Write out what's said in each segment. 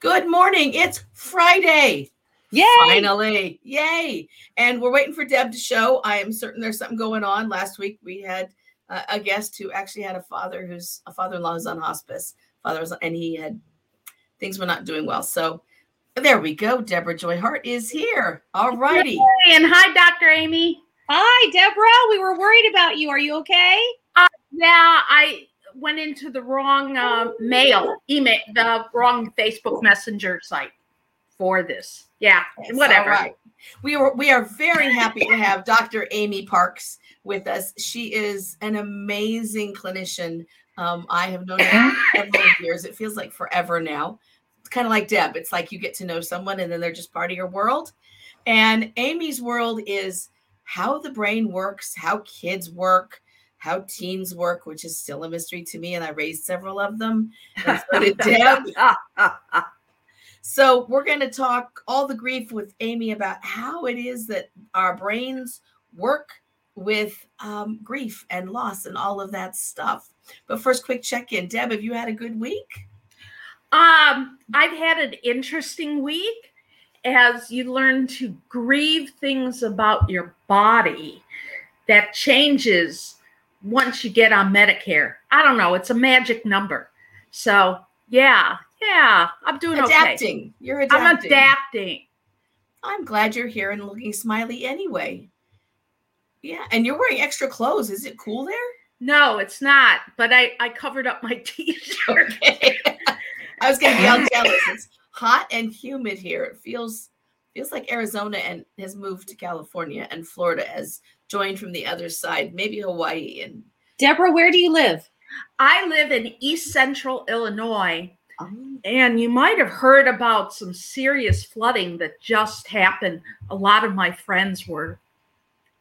Good morning. It's Friday. Yay! Finally. Yay. And we're waiting for Deb to show. I am certain there's something going on. Last week we had uh, a guest who actually had a father who's a father-in-law who's on hospice. Father was and he had things were not doing well. So there we go. Debra Joy Hart is here. All righty. Hey, and hi, Dr. Amy. Hi, Debra. We were worried about you. Are you okay? Yeah, I went into the wrong uh, mail, email, the wrong Facebook Messenger site for this. Yeah, Yes, whatever. Right. We are we are very happy to have Dr. Amy Parks with us. She is an amazing clinician. Um, I have known her for several years. It feels like forever now. It's kind of like Deb. It's like you get to know someone and then they're just part of your world. And Amy's world is how the brain works, how kids work, how teens work, which is still a mystery to me. And I raised several of them. So we're going to talk all the grief with Amy about how it is that our brains work with um, grief and loss and all of that stuff. But first, quick check in. Deb, have you had a good week? Um, I've had an interesting week as you learn to grieve things about your body that changes once you get on Medicare. I don't know, it's a magic number. So, yeah, yeah, I'm doing okay. Adapting. You're adapting. I'm adapting. I'm glad you're here and looking smiley anyway. Yeah, and you're wearing extra clothes. Is it cool there? No, it's not, but I I covered up my t-shirt. Okay. I was going to be all jealous. It's hot and humid here. It feels feels like Arizona and has moved to California and Florida has joined from the other side, maybe Hawaii and Debra, where do you live? I live in East Central Illinois, and you might have heard about some serious flooding that just happened. A lot of my friends were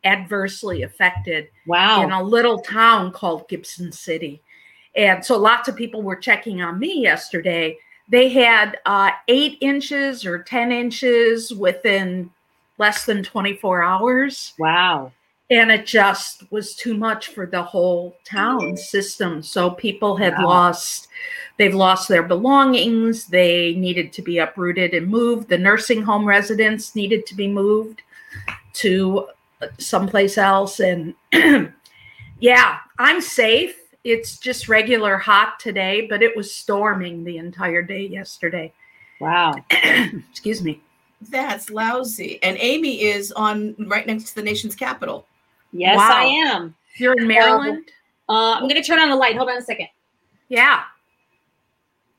adversely affected Wow. in a little town called Gibson City. And so lots of people were checking on me yesterday. They had uh, eight inches or 10 inches within less than 24 hours. wow. And it just was too much for the whole town system. So people had Wow. lost, they've lost their belongings. They needed to be uprooted and moved. The nursing home residents needed to be moved to someplace else. And yeah, I'm safe. It's just regular hot today, but it was storming the entire day yesterday. Wow. Excuse me. that's lousy. And Amy is on right next to the nation's capital. Yes, Wow. I am. You're in Maryland? Uh, I'm going to turn on the light. Hold on a second. Yeah.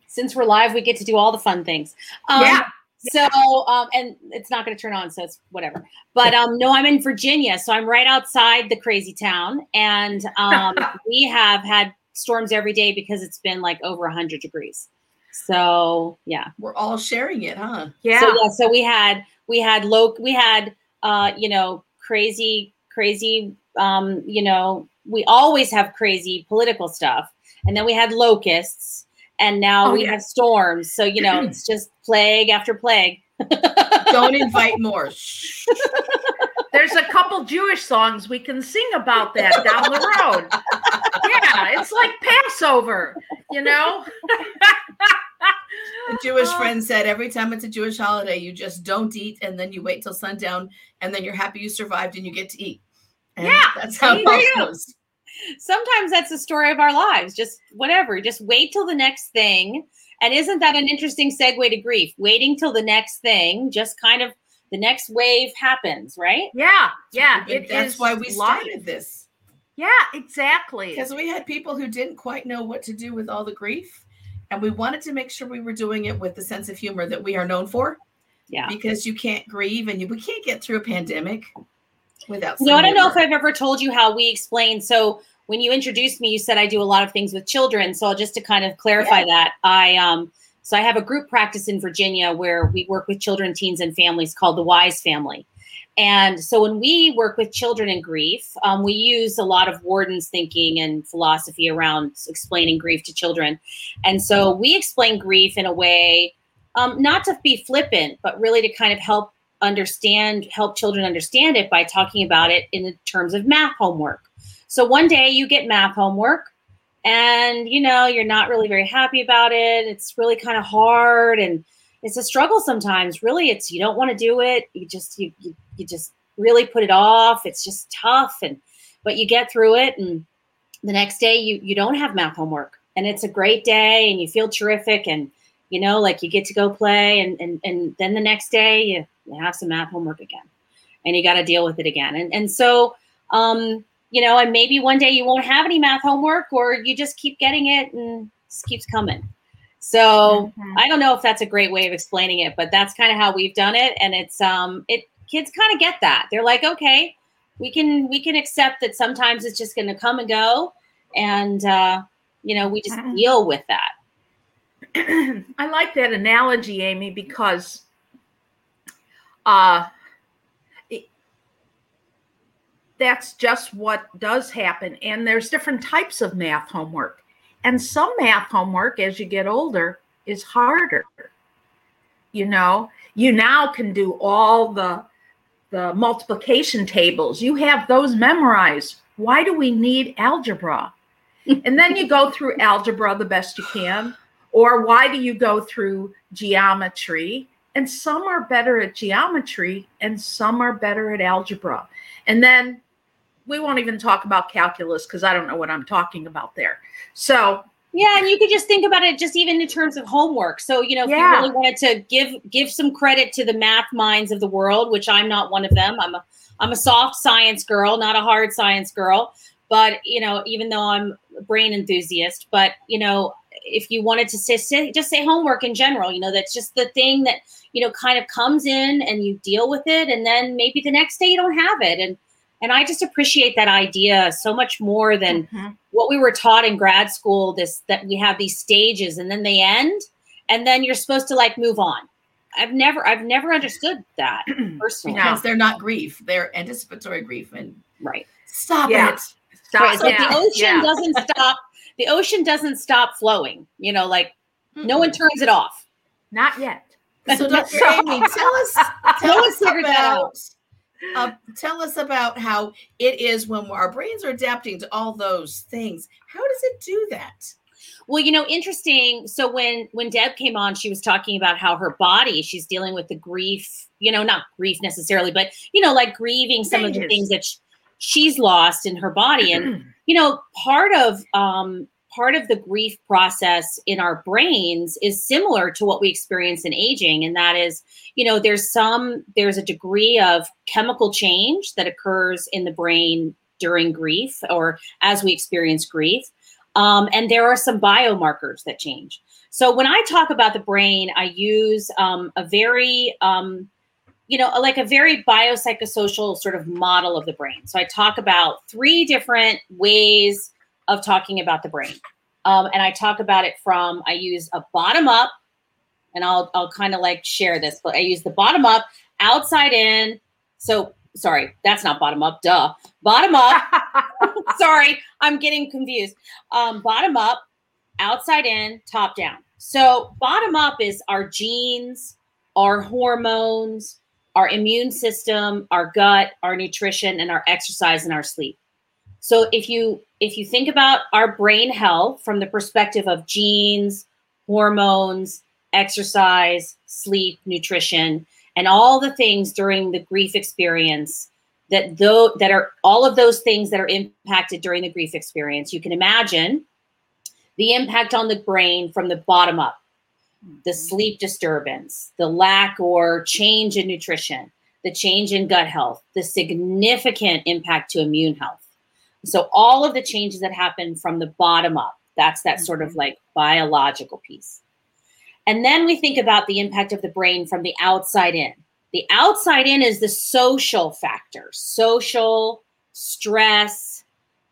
Since we're live, we get to do all the fun things. Um, Yeah. So, um, and it's not going to turn on, so it's whatever. But um, no, I'm in Virginia, so I'm right outside the crazy town, and um, we have had storms every day because it's been like over 100 degrees. So, yeah. We're all sharing it, huh? Yeah. So yeah, so we had we had low we had uh you know crazy crazy um you know we always have crazy political stuff and then we had locusts and now Oh, we yeah. have storms so you know it's just plague after plague Don't invite more. There's a couple Jewish songs we can sing about that down the road. Yeah, it's like Passover, you know? The Jewish friend said every time it's a Jewish holiday, you just don't eat and then you wait till sundown and then you're happy you survived and you get to eat. And Yeah, that's how it goes. sometimes that's the story of our lives just whatever just wait till the next thing and isn't that an interesting segue to grief waiting till the next thing just kind of the next wave happens right Yeah, yeah. But It that's why we life. started this. Yeah, exactly. Because we had people who didn't quite know what to do with all the grief. And we wanted to make sure we were doing it with the sense of humor that we are known for. Yeah. Because you can't grieve and you, we can't get through a pandemic without No, I don't know if. I've ever told you how we explain. So when you introduced me, you said I do a lot of things with children. So just to kind of clarify that, I um so I have a group practice in Virginia where we work with children, teens, and families called the Wise Family. And so when we work with children in grief, um, we use a lot of Worden's thinking and philosophy around explaining grief to children. And so we explain grief in a way, um, not to be flippant, but really to kind of help understand, help children understand it by talking about it in the terms of math homework. So one day you get math homework and you know you're not really very happy about it. It's really kind of hard and it's a struggle sometimes. Really, it's you don't want to do it. You just you, you you just really put it off. It's just tough, and but you get through it, and the next day you you don't have math homework, and it's a great day, and you feel terrific, and you know like you get to go play, and and and then the next day you, you have some math homework again, and you got to deal with it again, and and so um you know, and maybe one day you won't have any math homework, or you just keep getting it and it keeps coming. So mm-hmm. I don't know if that's a great way of explaining it, but that's kind of how we've done it. And it's um it kids kind of get that. They're like, okay, we can we can accept that sometimes it's just gonna come and go. And uh, you know, we just mm-hmm. deal with that. I like that analogy, Amy, because uh that's just what does happen. And there's different types of math homework. And some math homework as you get older is harder. You know, you now can do all the the multiplication tables. You have those memorized. Why do we need algebra? and then you go through algebra the best you can. Or why do you go through geometry? And some are better at geometry and some are better at algebra. And then we won't even talk about calculus because I don't know what I'm talking about there. So yeah, and you could just think about it just even in terms of homework. So, you know, if yeah. you really wanted to give give some credit to the math minds of the world, which I'm not one of them. I'm a I'm a soft science girl, not a hard science girl. But, you know, even though I'm a brain enthusiast, but you know, if you wanted to say, just say homework in general, you know, that's just the thing that, you know, kind of comes in and you deal with it and then maybe the next day you don't have it. And and I just appreciate that idea so much more than mm-hmm. what we were taught in grad school. This that we have these stages and then they end, and then you're supposed to like move on. I've never I've never understood that personally because they're not grief; they're anticipatory grief. And right, stop yeah. it. Stop. Right. So yeah. the ocean yeah. doesn't stop. The ocean doesn't stop flowing. You know, like mm-hmm. no one turns it off. Not yet. So, Dr. Amy, tell us, tell us about uh, tell us about how it is when our brains are adapting to all those things. How does it do that? Well, you know, interesting. So when when Deb came on, she was talking about how her body, she's dealing with the grief, you know, not grief necessarily, but you know, like grieving some Changes. of the things that she, she's lost in her body and you know, part of um part of the grief process in our brains is similar to what we experience in aging and that is you know there's some there's a degree of chemical change that occurs in the brain during grief or as we experience grief um, and there are some biomarkers that change. So when i talk about the brain i use um, a very um, you know like a very biopsychosocial sort of model of the brain so i talk about three different ways of talking about the brain. Um, and I talk about it from I use a bottom up, and I'll I'll kind of like share this, but I use the bottom up, outside in. So sorry, that's not bottom up. Duh, bottom up. sorry, I'm getting confused. Um, bottom up, outside in, top down. So bottom up is our genes, our hormones, our immune system, our gut, our nutrition, and our exercise and our sleep. So if you if you think about our brain health from the perspective of genes, hormones, exercise, sleep, nutrition, and all the things during the grief experience that though that are all of those things that are impacted during the grief experience, you can imagine the impact on the brain from the bottom up. The mm-hmm. sleep disturbance, the lack or change in nutrition, the change in gut health, the significant impact to immune health so all of the changes that happen from the bottom up, that's that sort of mm-hmm. like biological piece. And then we think about the impact of the brain from the outside in. The outside in is the social factor, social, stress,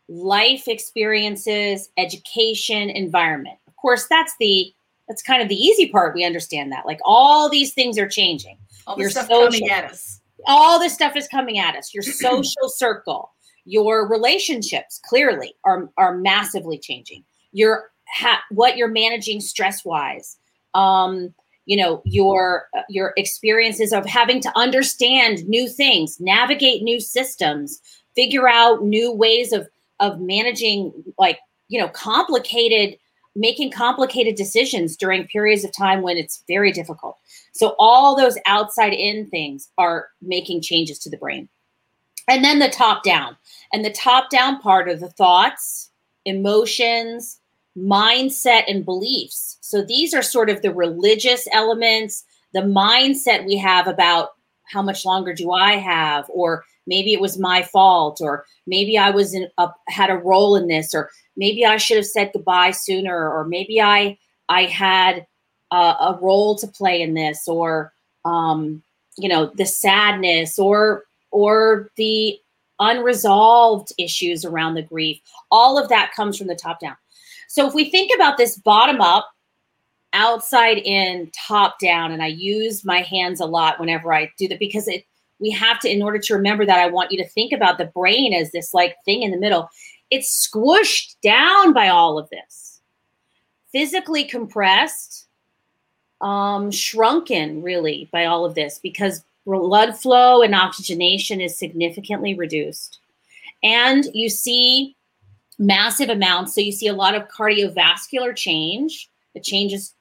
life experiences, education, environment. Of course, that's the that's kind of the easy part. We understand that. Like all these things are changing. All Your stuff social, coming at us. All this stuff is coming at us. Your social circle, your relationships clearly are are massively changing your ha- what you're managing stress wise um you know your your experiences of having to understand new things navigate new systems figure out new ways of of managing like you know complicated making complicated decisions during periods of time when it's very difficult. So all those outside in things are making changes to the brain. And then the top down. And the top down part are the thoughts, emotions, mindset, and beliefs. So these are sort of the religious elements, the mindset we have about how much longer do I have, or maybe it was my fault, or maybe I was in a, had a role in this, or maybe I should have said goodbye sooner, or maybe I I had a, a role to play in this, or um, you know the sadness, or or the unresolved issues around the grief. All of that comes from the top down. So if we think about this bottom up, outside in, top down, and I use my hands a lot whenever I do that because it we have to in order to remember that I want you to think about the brain as this like thing in the middle. It's squished down by all of this. Physically compressed, um, shrunken really by all of this because blood flow and oxygenation is significantly reduced. And you see massive amounts. So you see a lot of cardiovascular change. It changes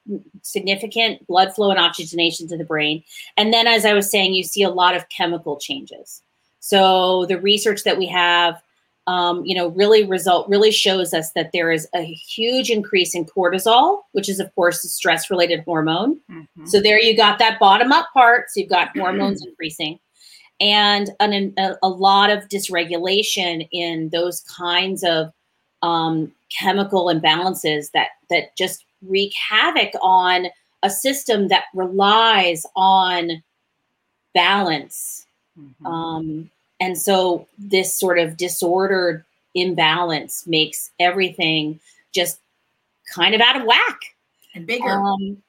significant blood flow and oxygenation to the brain. And then, as I was saying, you see a lot of chemical changes. So the research that we have, um, you know, really result really shows us that there is a huge increase in cortisol, which is of course a stress-related hormone. Mm-hmm. So there you got that bottom-up part. So you've got hormones increasing, and an, a, a lot of dysregulation in those kinds of um, chemical imbalances that that just wreak havoc on a system that relies on balance. Mm-hmm. Um, and so this sort of disordered imbalance makes everything just kind of out of whack and bigger. Um,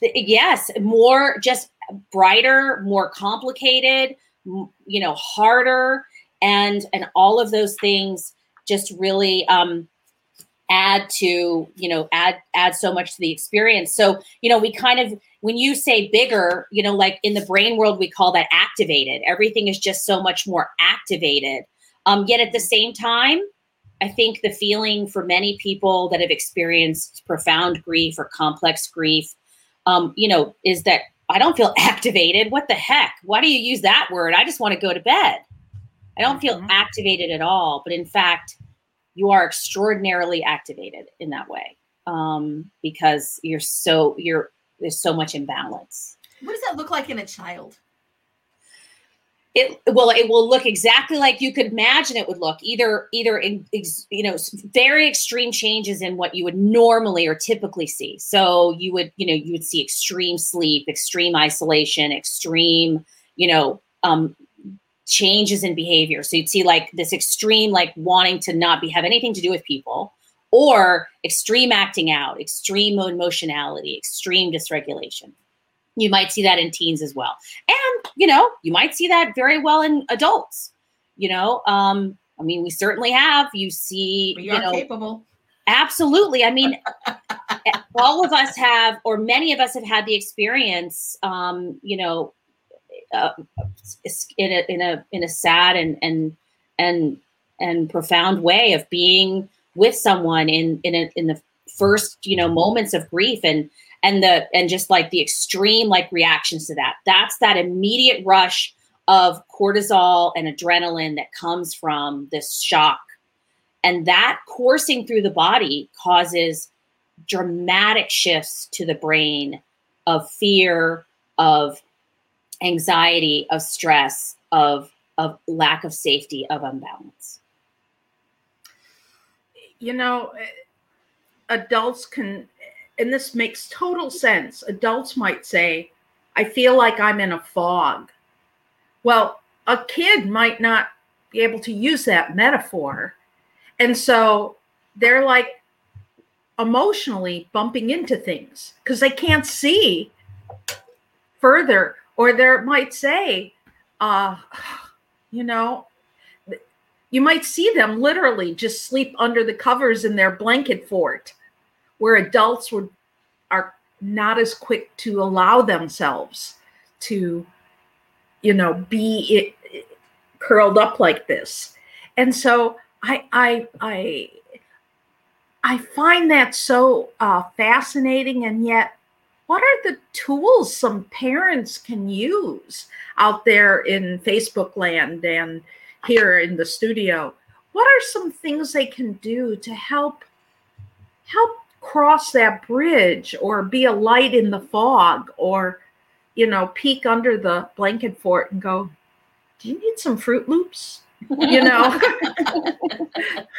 th- yes, more just brighter, more complicated, m- you know, harder, and and all of those things just really um, add to you know add add so much to the experience. So you know we kind of when you say bigger you know like in the brain world we call that activated. Everything is just so much more activated. Um yet at the same time i think the feeling for many people that have experienced profound grief or complex grief um you know is that i don't feel activated. What the heck? Why do you use that word? I just want to go to bed. I don't feel mm-hmm. activated at all. But in fact you are extraordinarily activated in that way um, because you're so you're there's so much imbalance. What does that look like in a child? It well, it will look exactly like you could imagine it would look. Either either in you know very extreme changes in what you would normally or typically see. So you would you know you would see extreme sleep, extreme isolation, extreme you know um, changes in behavior. So you'd see like this extreme, like wanting to not be have anything to do with people, or extreme acting out, extreme emotionality, extreme dysregulation. You might see that in teens as well. And, you know, you might see that very well in adults. You know, um, I mean, we certainly have. You see, we you know, capable. Absolutely. I mean, all of us have, or many of us have had the experience, um, you know, uh, in a in a in a sad and and and and profound way of being with someone in in a, in the first you know moments of grief and and the and just like the extreme like reactions to that. That's that immediate rush of cortisol and adrenaline that comes from this shock. And that coursing through the body causes dramatic shifts to the brain of fear of anxiety, of stress, of of lack of safety, of imbalance. You know, eh, adults can, eh, and this makes total sense. Adults might say, I feel like I'm in a fog. Well, a kid might not be able to use that metaphor. And so they're like emotionally bumping into things because they can't see further or there might say, uh, you know, you might see them literally just sleep under the covers in their blanket fort, where adults would are not as quick to allow themselves to, you know, be it, curled up like this. And so I I I I find that so uh, fascinating, and yet, what are the tools some parents can use out there in Facebook land and here in the studio? What are some things they can do to help help cross that bridge, or be a light in the fog, or you know, peek under the blanket fort and go, "Do you need some Fruit Loops?" You know.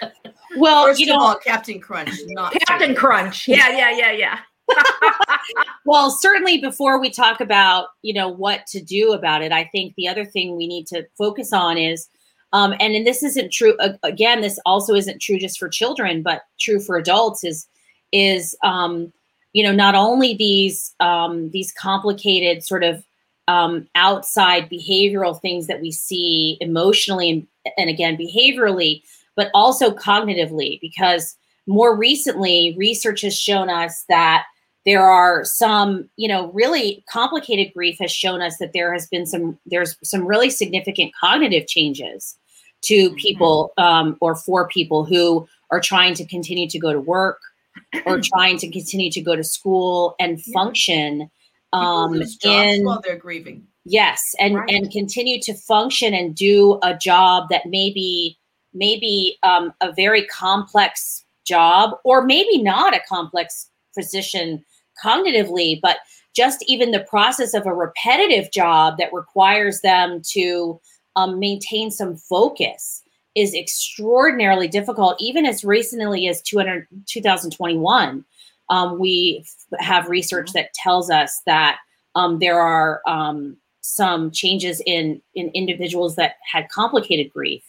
well, First you of know, all, Captain Crunch, not Captain Fruit Crunch. Yeah, yeah, yeah, yeah. well, certainly before we talk about, you know, what to do about it, I think the other thing we need to focus on is um, and, and this isn't true again, this also isn't true just for children, but true for adults is is um, you know, not only these um these complicated sort of um, outside behavioral things that we see emotionally and, and again behaviorally, but also cognitively, because more recently research has shown us that there are some you know really complicated grief has shown us that there has been some there's some really significant cognitive changes to people um, or for people who are trying to continue to go to work or trying to continue to go to school and function um, in while they're grieving. Yes, and Right. and continue to function and do a job that maybe maybe um, a very complex job, or maybe not a complex position cognitively, but just even the process of a repetitive job that requires them to um, maintain some focus is extraordinarily difficult. Even as recently as 200, 2021, um, we f- have research that tells us that um, there are um, some changes in in individuals that had complicated grief.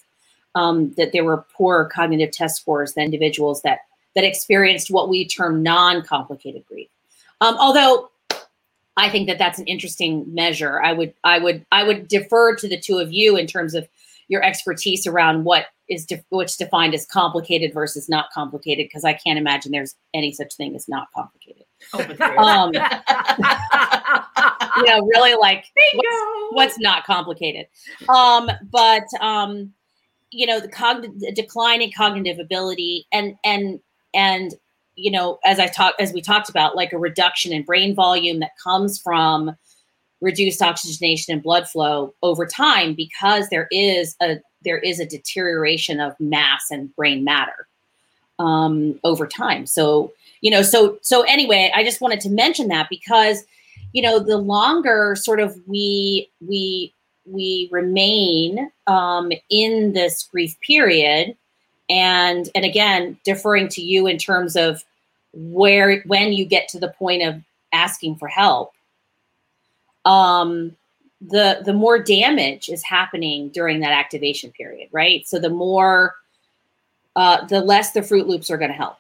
Um, that there were poorer cognitive test scores than individuals that that experienced what we term non-complicated grief. Um, although I think that that's an interesting measure. I would I would I would defer to the two of you in terms of your expertise around what is def- what's defined as complicated versus not complicated because I can't imagine there's any such thing as not complicated. Oh, but Um, you know, really like what's, what's not complicated. Um, but um, you know, the cognitive the decline in cognitive ability and and and you know, as I talked as we talked about, like a reduction in brain volume that comes from reduced oxygenation and blood flow over time because there is a there is a deterioration of mass and brain matter um, over time. So you know, so so anyway, I just wanted to mention that because you know the longer sort of we we we remain um, in this grief period and and again deferring to you in terms of where when you get to the point of asking for help. Um the the more damage is happening during that activation period right? So the more uh the less the fruit loops are going to help.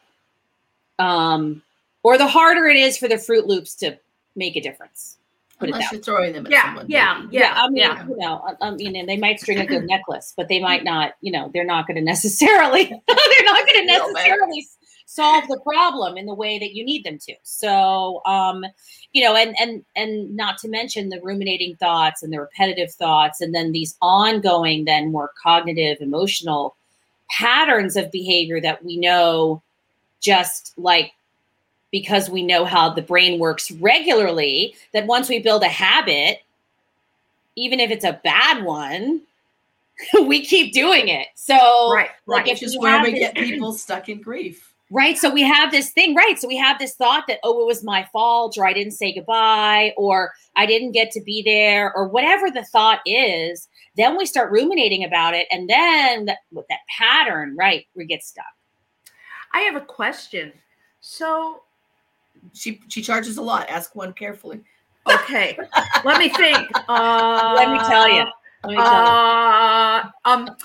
Um or the harder it is for the fruit loops to make a difference put it Unless that you're throwing them at Yeah, someone. yeah, maybe. yeah. I mean, you know, I, I mean, and they might string a good necklace, but they might not, you know, they're not going to necessarily, they're not going to necessarily solve the problem in the way that you need them to. So, um, you know, and and and not to mention the ruminating thoughts and the repetitive thoughts, and then these ongoing, then more cognitive, emotional patterns of behavior that we know, just like because we know how the brain works regularly, that once we build a habit, even if it's a bad one, we keep doing it. So, right, like right. if Which is where we this- get people stuck in grief. right. So we have this thing, right? So we have this thought that, oh, it was my fault, or I didn't say goodbye, or I didn't get to be there, or whatever the thought is. Then we start ruminating about it. And then that, with that pattern, right, we get stuck. I have a question. So, She she charges a lot. Ask one carefully. okay, let me think. Uh, Let me tell you. Let me tell you. Uh, um,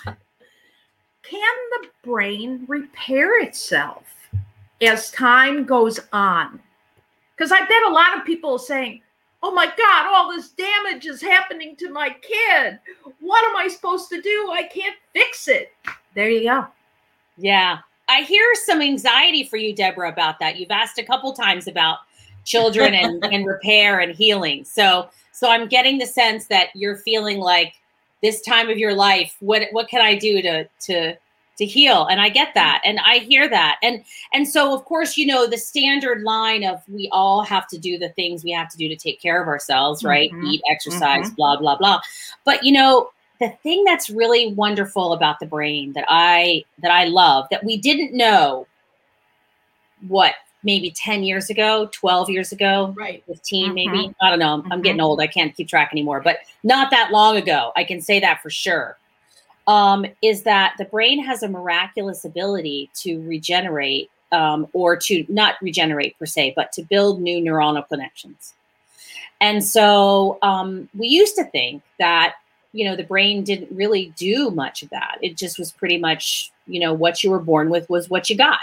can the brain repair itself as time goes on? Because I bet a lot of people are saying, "Oh my God, all this damage is happening to my kid. What am I supposed to do? I can't fix it." There you go. Yeah. I hear some anxiety for you, Debra, about that. You've asked a couple times about children and, and repair and healing. So so I'm getting the sense that you're feeling like this time of your life, what what can I do to to to heal and i get that and i hear that and and so of course you know the standard line of we all have to do the things we have to do to take care of ourselves right Mhm. eat exercise Mhm. blah blah blah but you know the thing that's really wonderful about the brain that i that i love that we didn't know what maybe 10 years ago 12 years ago Right. 15 Mhm. maybe i don't know i'm Mhm. getting old i can't keep track anymore but not that long ago i can say that for sure um, is that the brain has a miraculous ability to regenerate um, or to not regenerate per se but to build new neuronal connections and so um, we used to think that you know the brain didn't really do much of that. It just was pretty much you know what you were born with was what you got.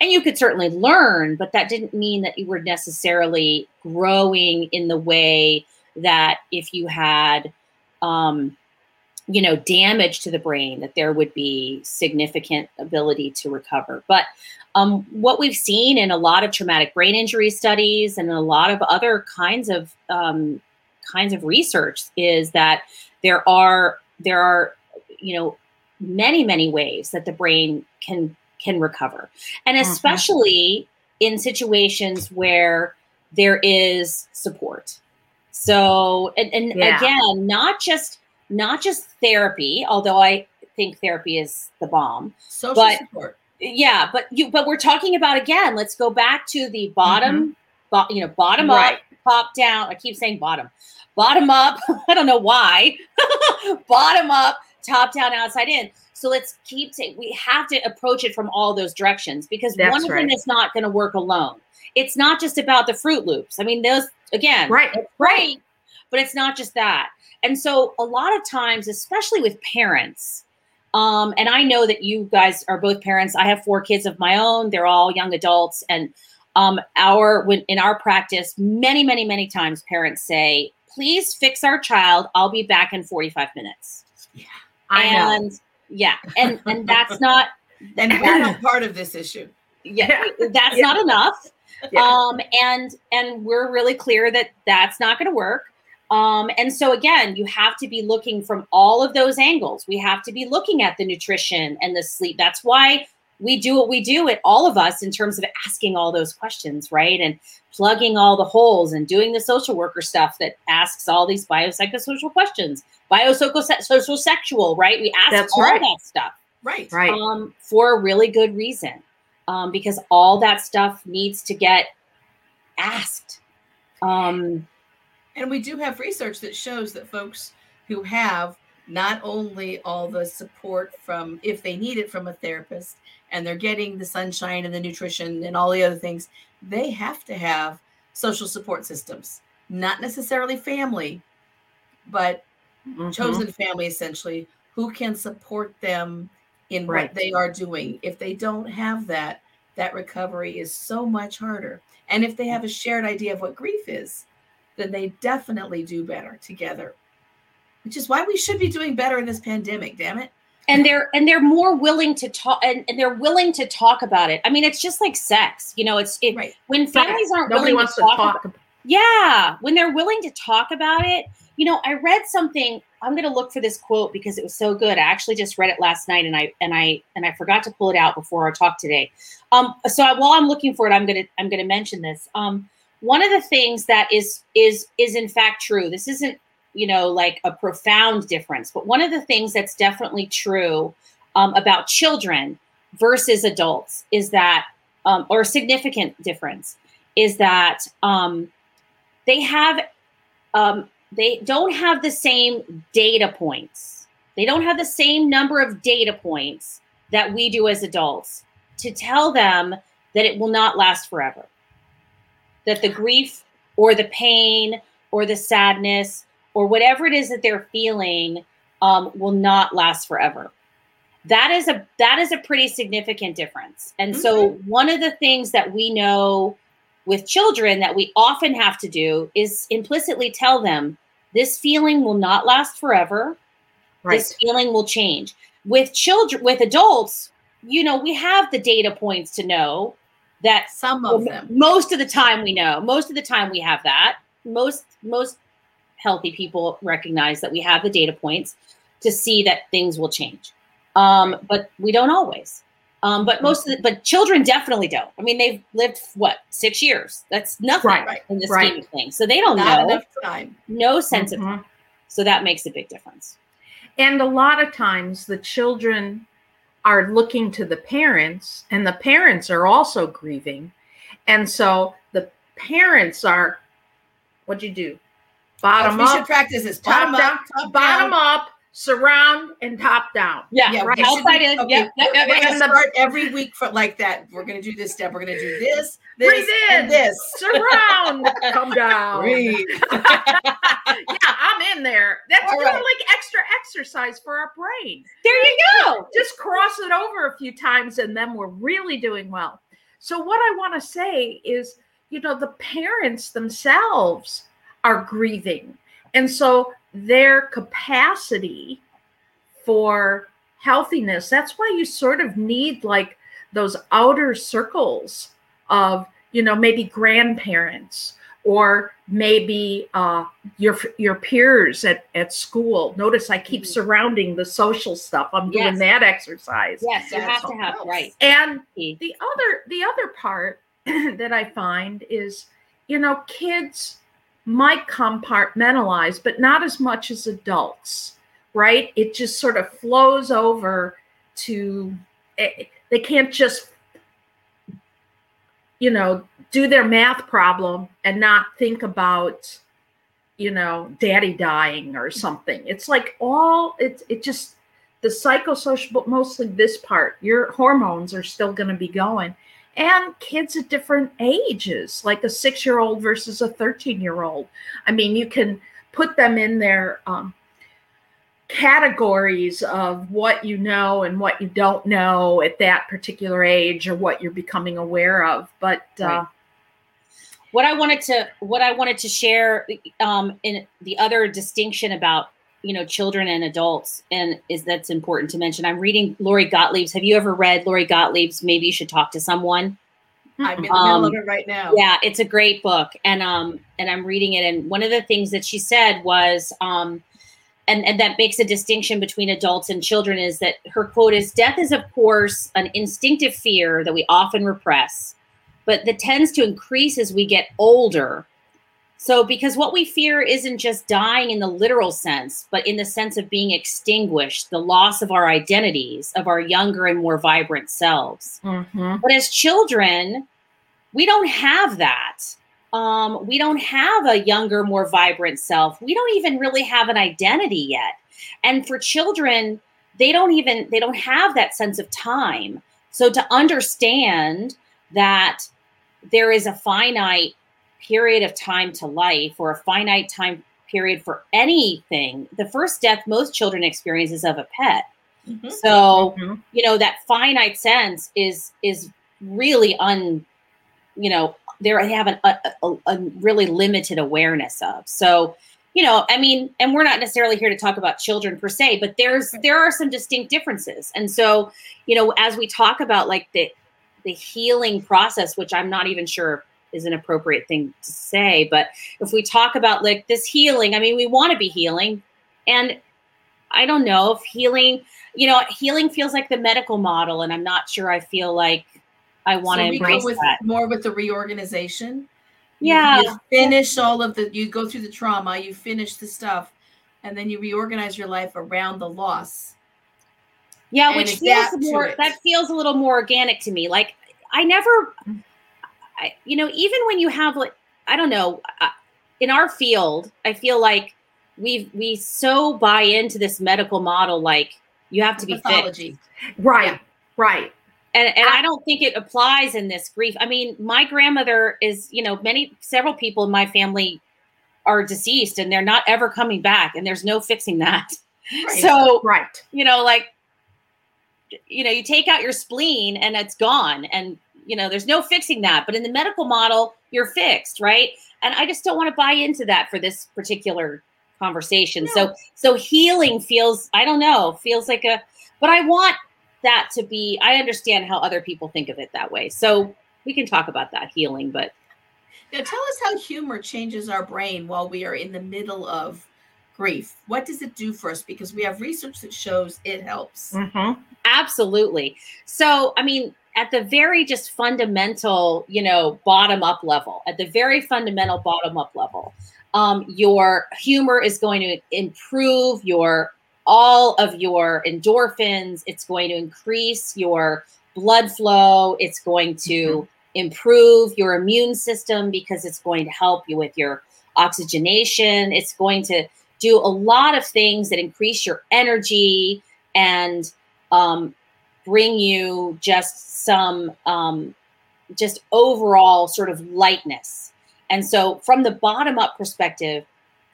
And you could certainly learn but that didn't mean that you were necessarily growing in the way that if you had um, you know damage to the brain that there would be significant ability to recover. But um, what we've seen in a lot of traumatic brain injury studies and a lot of other kinds of um, kinds of research is that there are there are you know many many ways that the brain can can recover and Mhm. especially in situations where there is support so and, and Yeah. again not just not just therapy although i think therapy is the bomb Social But- support. yeah but you but we're talking about again let's go back to the bottom bo- you know bottom Right. up top down i keep saying bottom bottom up i don't know why. Bottom up top down outside in. So let's keep saying we have to approach it from all those directions because That's one of right. them is not going to work alone. It's not just about the fruit loops. I mean those again Right. great but it's not just that. And so a lot of times especially with parents um, and i know that you guys are both parents. I have four kids of my own. They're all young adults. And um, our when in our practice many many many times parents say please fix our child i'll be back in 45 minutes Yeah. I know. and yeah and and that's not And we're not part of this issue. yeah that's Yeah. not enough Yeah. um and and we're really clear that that's not going to work um and so again you have to be looking from all of those angles we have to be looking at the nutrition and the sleep that's why we do what we do at all of us in terms of asking all those questions right and plugging all the holes and doing the social worker stuff that asks all these biopsychosocial questions biopsychosocial sexual right we ask That's all right. that stuff Right. Right. um, for a really good reason um, because all that stuff needs to get asked um, And we do have research that shows that folks who have not only all the support from, if they need it from a therapist, and they're getting the sunshine and the nutrition and all the other things, they have to have social support systems. Not necessarily family, but Mhm. chosen family essentially who can support them in Right. what they are doing. If they don't have that, that recovery is so much harder. And if they have a shared idea of what grief is, then they definitely do better together. Which is why we should be doing better in this pandemic, damn it. And they're and they're more willing to talk and, and they're willing to talk about it. I mean it's just like sex you know it's it, Right. when families aren't Nobody willing wants to to talk, talk. about, yeah when they're willing to talk about it you know i read something i'm going to look for this quote because it was so good. I actually just read it last night and i and i and i forgot to pull it out before our talk today. Um so I, while i'm looking for it i'm going to i'm going to mention this. Um one of the things that is is is in fact true this isn't you know like a profound difference. But one of the things that's definitely true um, about children versus adults is that um, or a significant difference is that um, they have um, they don't have the same data points. They don't have the same number of data points that we do as adults to tell them that it will not last forever. That the grief or the pain or the sadness or whatever it is that they're feeling um, will not last forever. That is a that is a pretty significant difference. And so one of the things that we know with children that we often have to do is implicitly tell them this feeling will not last forever. Right. this feeling will change. With children with adults you know we have the data points to know that Some of them. most of the time we know. Most of the time we have that. Most most healthy people recognize that we have the data points to see that things will change um, but we don't always. Um, but most of the, but children definitely don't. I mean, they've lived what six years. That's nothing Right, in the right. scheme of things. So they don't Not know. enough time. No sense of Mhm. so that makes a big difference. And a lot of times the children are looking to the parents, and the parents are also grieving. And so the parents are, what'd you do? Bottom up. we should practice this. top Bottom down, up, top bottom down. up, surround, and top down. Yeah, Yeah, right. we should outside be- in. okay, Yep, yep, yep, We're gonna start every week for like that. We're gonna do this step. We're gonna do this, this, Breathe and in. this. Surround, come down. Breathe. Yeah, I'm in there. That's All kind right. of like extra exercise for our brain. There you go. just cross it over a few times and then we're really doing well. So, what I want to say is, you know, the parents themselves are grieving. And so, their capacity for healthiness, that's why you sort of need like those outer circles of, you know, maybe grandparents or maybe uh, your your peers at, at school. Notice I keep Mhm. surrounding the social stuff. I'm doing that exercise. Yes, you have to have right. And the other the other part that I find is, you know, kids might compartmentalize, but not as much as adults, right? It just sort of flows over to eh, they can't just you know do their math problem and not think about you know daddy dying or something it's like all it's it just the psychosocial but mostly this part your hormones are still going to be going and kids at different ages like a six year old versus a 13 year old i mean you can put them in their um, categories of what you know and what you don't know at that particular age or what you're becoming aware of but uh, what I wanted to what I wanted to share um, in the other distinction about you know children and adults and is that's important to mention. I'm reading Lori Gottlieb's. Have you ever read Lori Gottlieb's? Maybe you should talk to someone. I'm in the Um, middle of it right now. Yeah, it's a great book, and um, and I'm reading it. And one of the things that she said was, um, and and that makes a distinction between adults and children is that her quote is, "Death is of course an instinctive fear that we often repress, but that tends to increase as we get older." So, because what we fear isn't just dying in the literal sense, but in the sense of being extinguished, the loss of our identities, of our younger and more vibrant selves. mhm. But as children, we don't have that. Um, we don't have a younger, more vibrant self. We don't even really have an identity yet. And for children, they don't even they don't have that sense of time. So to understand that there is a finite period of time to life or a finite time period for anything, the first death most children experience is of a pet. Mhm. So Mhm. you know that finite sense is is really un you know they have an, a, a, a really limited awareness of so you know i mean and we're not necessarily here to talk about children per se but there's there are some distinct differences and so you know as we talk about like the the healing process which i'm not even sure is an appropriate thing to say but if we talk about like this healing i mean we want to be healing and i don't know if healing you know healing feels like the medical model and i'm not sure i feel like i want to So go embrace with that more with the reorganization. Yeah You finish all of the. You go through the trauma. You finish the stuff, and then you reorganize your life around the loss. yeah and which feels more, that feels a little more organic to me like i never mm. I, you know even when you have like i don't know uh, in our field i feel like we we so buy into this medical model like you have to be fixed Pathology. right right and, and I don't think it applies in this grief. I mean, my grandmother is, you know, many several people in my family are deceased and they're not ever coming back, and there's no fixing that. Right. So, right you know, like, you know, you take out your spleen and it's gone, and you know, there's no fixing that. But in the medical model, you're fixed, right? And I just don't want to buy into that for this particular conversation. So, so healing feels, I don't know, feels like a, but I want that to be i understand how other people think of it that way so we can talk about that healing but Now tell us how humor changes our brain while we are in the middle of grief? What does it do for us? Because we have research that shows it helps. Mhm. Absolutely. So, I mean, at the very just fundamental, you know, bottom up level, at the very fundamental bottom up level, um, your humor is going to improve your all of your endorphins. It's going to increase your blood flow. It's going to improve your immune system because it's going to help you with your oxygenation. It's going to do a lot of things that increase your energy and um, bring you just some um, just overall sort of lightness. And so, from the bottom up perspective,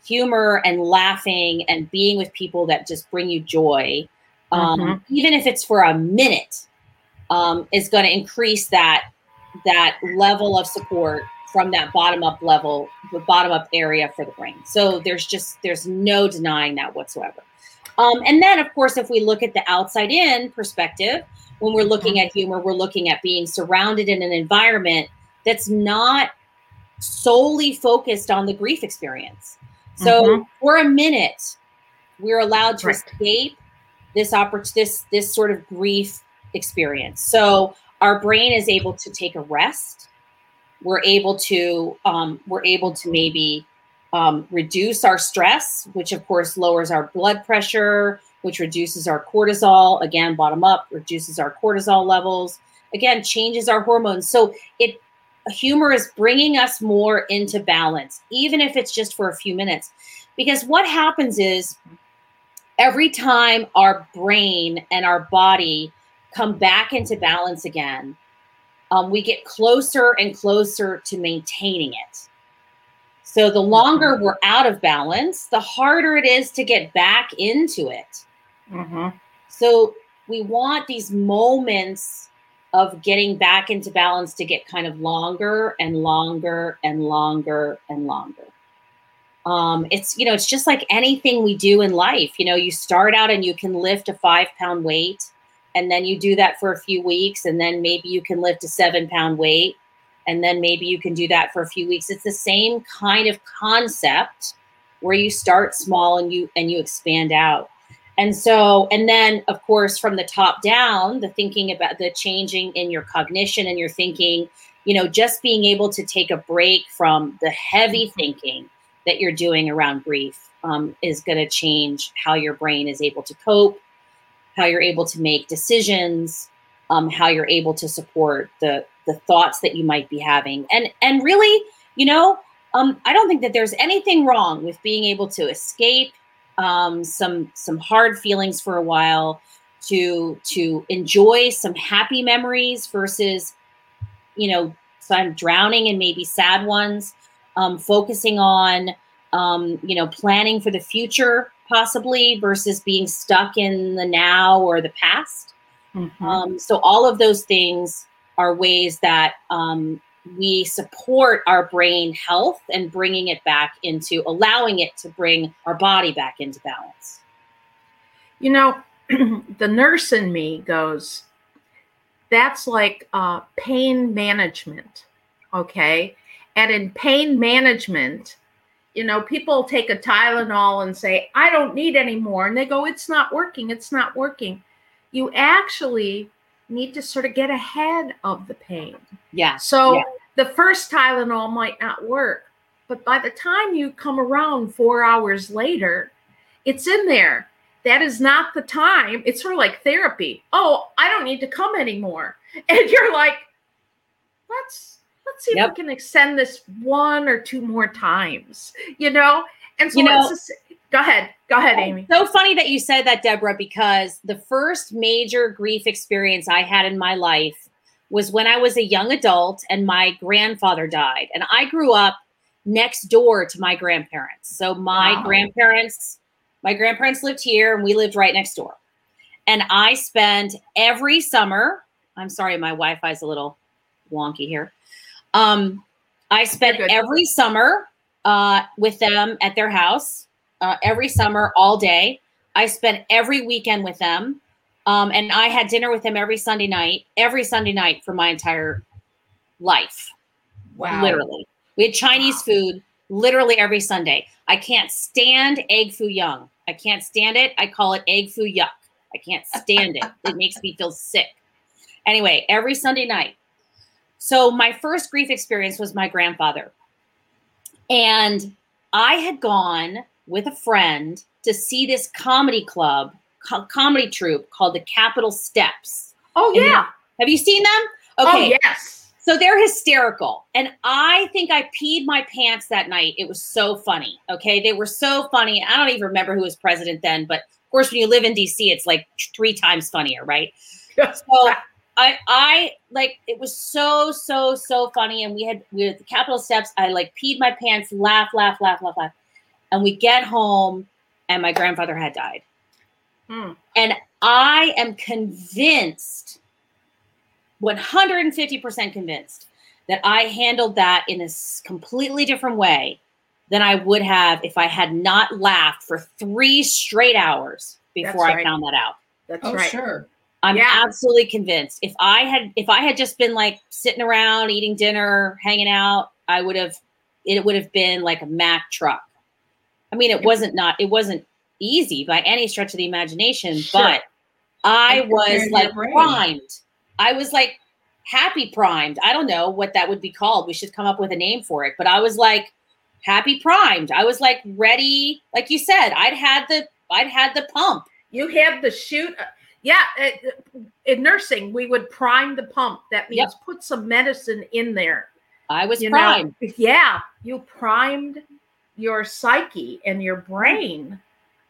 humor and laughing and being with people that just bring you joy, um, Mhm. even if it's for a minute, um, is going to increase that that level of support from that bottom up level, the bottom up area for the brain. So there's just there's no denying that whatsoever. Um, and then, of course, if we look at the outside in perspective, when we're looking at humor, we're looking at being surrounded in an environment that's not solely focused on the grief experience. So Mhm. for a minute, we're allowed to Right. escape this oppor- this this sort of grief experience. So our brain is able to take a rest. We're able to um, we're able to maybe um, reduce our stress, which of course lowers our blood pressure, which reduces our cortisol. Again, bottom up, reduces our cortisol levels. Again, changes our hormones. So it humor is bringing us more into balance, even if it's just for a few minutes. Because what happens is every time our brain and our body come back into balance again, um, we get closer and closer to maintaining it. So the longer we're out of balance, the harder it is to get back into it. Mhm. So we want these moments of getting back into balance to get kind of longer and longer and longer and longer. Um, it's you know it's just like anything we do in life. You know, you start out and you can lift a five pound weight, and then you do that for a few weeks, and then maybe you can lift a seven pound weight, and then maybe you can do that for a few weeks. It's the same kind of concept where you start small and you and you expand out. And so, and then of course, from the top down, the thinking about the changing in your cognition and your thinking, you know, just being able to take a break from the heavy thinking that you're doing around grief um, is going to change how your brain is able to cope, how you're able to make decisions, um, how you're able to support the the thoughts that you might be having, and and really, you know, um, I don't think that there's anything wrong with being able to escape um, some some hard feelings for a while, to to enjoy some happy memories versus, you know, some drowning in maybe sad ones. Um, focusing on, um, you know, planning for the future possibly versus being stuck in the now or the past. Mhm. Um, so all of those things are ways that um, we support our brain health and bringing it back into allowing it to bring our body back into balance. You know, the nurse in me goes, that's like uh, pain management. Okay. And in pain management, you know, people take a Tylenol and say, I don't need any more. And they go, it's not working. It's not working. You actually need to sort of get ahead of the pain. Yeah. So Yeah. the first Tylenol might not work, but by the time you come around four hours later, it's in there. That is not the time. It's sort of like therapy. Oh, I don't need to come anymore. And you're like, let's let's see Yep. if we can extend this one or two more times, you know? And so You know- it's go ahead. Go ahead, Amy. So funny that you said that, Deborah, because the first major grief experience I had in my life was when I was a young adult and my grandfather died. And I grew up next door to my grandparents. So my Wow. grandparents, my grandparents lived here and we lived right next door. And I spent every summer, I'm sorry, my Wi-Fi is a little wonky here. Um, I spent every summer uh, with them at their house uh, every summer, all day. I spent every weekend with them. Um, and I had dinner with them every Sunday night, every Sunday night for my entire life, Wow. literally. We had Chinese Wow. food literally every Sunday. I can't stand egg foo young. I can't stand it. I call it egg foo yuck. I can't stand it. It makes me feel sick. Anyway, every Sunday night. So my first grief experience was my grandfather. And I had gone with a friend to see this comedy club, co- comedy troupe called the Capitol Steps. Oh And yeah. Have you seen them? Oh yes. So they're hysterical. And I think I peed my pants that night. It was so funny. Okay. They were so funny. I don't even remember who was president then, but of course, when you live in DC, it's like three times funnier, right? So I I like it was so, so, so funny. And we had we had the Capitol steps. I like peed my pants, laugh, laugh, laugh, laugh, laugh. And we get home and my grandfather had died. Hmm. And I am convinced, 150% convinced, that I handled that in a completely different way than I would have if I had not laughed for three straight hours before That's I found that out. That's Oh, right. sure. I'm Yeah. absolutely convinced. If I had if I had just been like sitting around eating dinner, hanging out, I would have it would have been like a Mack truck. I mean, it wasn't not it wasn't easy by any stretch of the imagination, Sure. but I It was like primed. I was like happy primed. I don't know what that would be called. We should come up with a name for it, but I was like happy primed. I was like ready, like you said, I'd had the I'd had the pump. You had the shoot. Uh, yeah, uh, uh, in nursing, we would prime the pump. That means put some medicine in there. I was you primed. know yeah you primed your psyche and your brain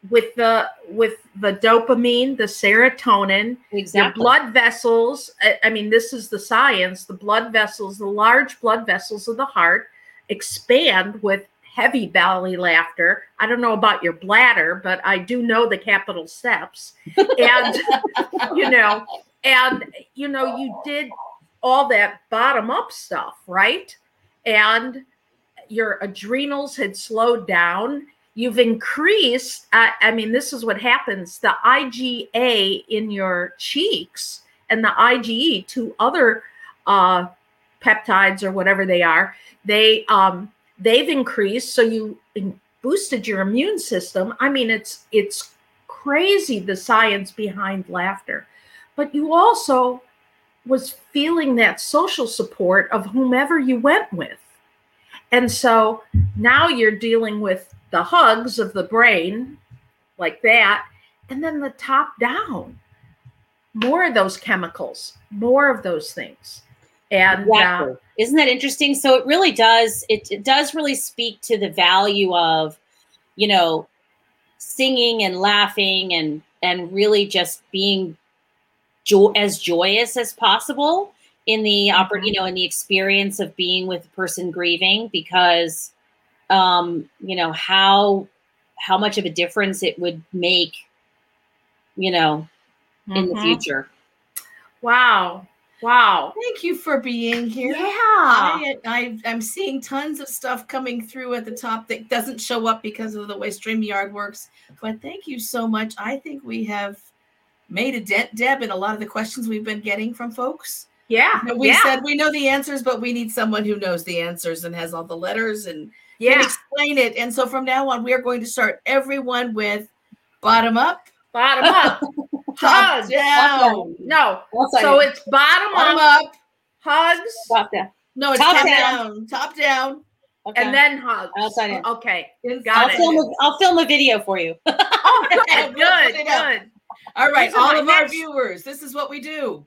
with the with the dopamine the serotonin Exactly. your blood vessels. I, I mean this is the science. The blood vessels the large blood vessels of the heart expand with heavy belly laughter. I don't know about your bladder but i do know the Capitol Steps. And you know and you know you did all that bottom up stuff right? And your adrenals had slowed down you've increased uh, i mean this is what happens the IgA in your cheeks and the IgE two other uh, peptides or whatever they are they um they've increased so you boosted your immune system. I mean it's it's crazy the science behind laughter. But you also was feeling that social support of whomever you went with and so now you're dealing with the hugs of the brain like that and then the top down more of those chemicals more of those things and Exactly. uh, Isn't that interesting? So it really does. It, it does really speak to the value of, you know, singing and laughing and and really just being jo- as joyous as possible in the oppor- you know in the experience of being with a person grieving because um you know how how much of a difference it would make you know in the mhm. future wow wow Thank you for being here. yeah I, I, I'm seeing tons of stuff coming through at the top that doesn't show up because of the way StreamYard works. But thank you so much. I think we have made a dent, Deb, in a lot of the questions we've been getting from folks. Yeah You know, we yeah said we know the answers, but we need someone who knows the answers and has all the letters and can yeah explain it. And so from now on, we are going to start everyone with bottom up, bottom up top Hugs. down. no Also, so it's bottom Bottom up up. hugs stop that. No, it's Top top, down. down. Top down. Okay. and then hugs Outside in. okay Got I'll it. film, a, I'll film a video for you. oh good good good All right, These all of our next- viewers, this is what we do.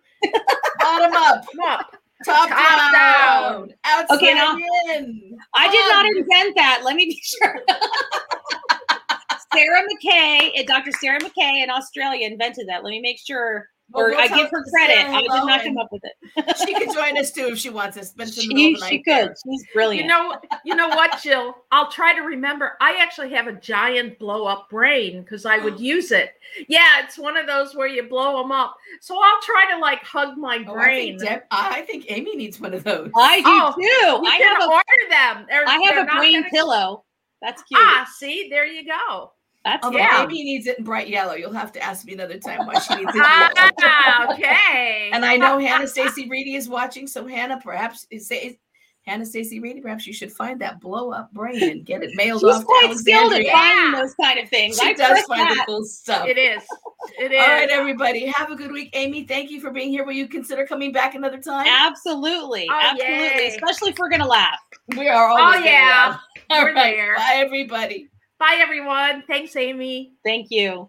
Bottom up, Come up. top, Top down, outside Okay, now- in. I did not invent that. Let me be sure. Sarah McKay, uh, Dr. Sarah McKay in Australia invented that. Let me make sure, Well, or we'll I give her credit. I did not come up with it. She could join us too if she wants us. But it's in the middle She, she night. could. She's brilliant. You know, you know what, Jill? I'll try to remember. I actually have a giant blow up brain because I would use it. Yeah, it's one of those where you blow them up. So I'll try to like hug my Oh, I, brain. think Deb, I think Amy needs one of those. I do Oh, too. you I can have a, order them. They're- I have a brain gonna- pillow. That's cute. Ah, see, there you go. That's Although yeah. Amy needs it in bright yellow. You'll have to ask me another time why she needs it in yellow. Ah, okay. And I know Hannah Stacy Reedy is watching. So Hannah, perhaps is- say, Hannah Stacy Reedy, perhaps you should find that blow up brain and get it mailed She's off to quite skilled at finding those kind of things. She I does find the cool stuff. It is. It is. All right, everybody. Have a good week. Amy, thank you for being here. Will you consider coming back another time? Absolutely. Oh, absolutely. yay. Especially if we're to laugh. We are always Oh, yeah. All right. Bye, everybody. Bye, everyone. Thanks, Amy. Thank you.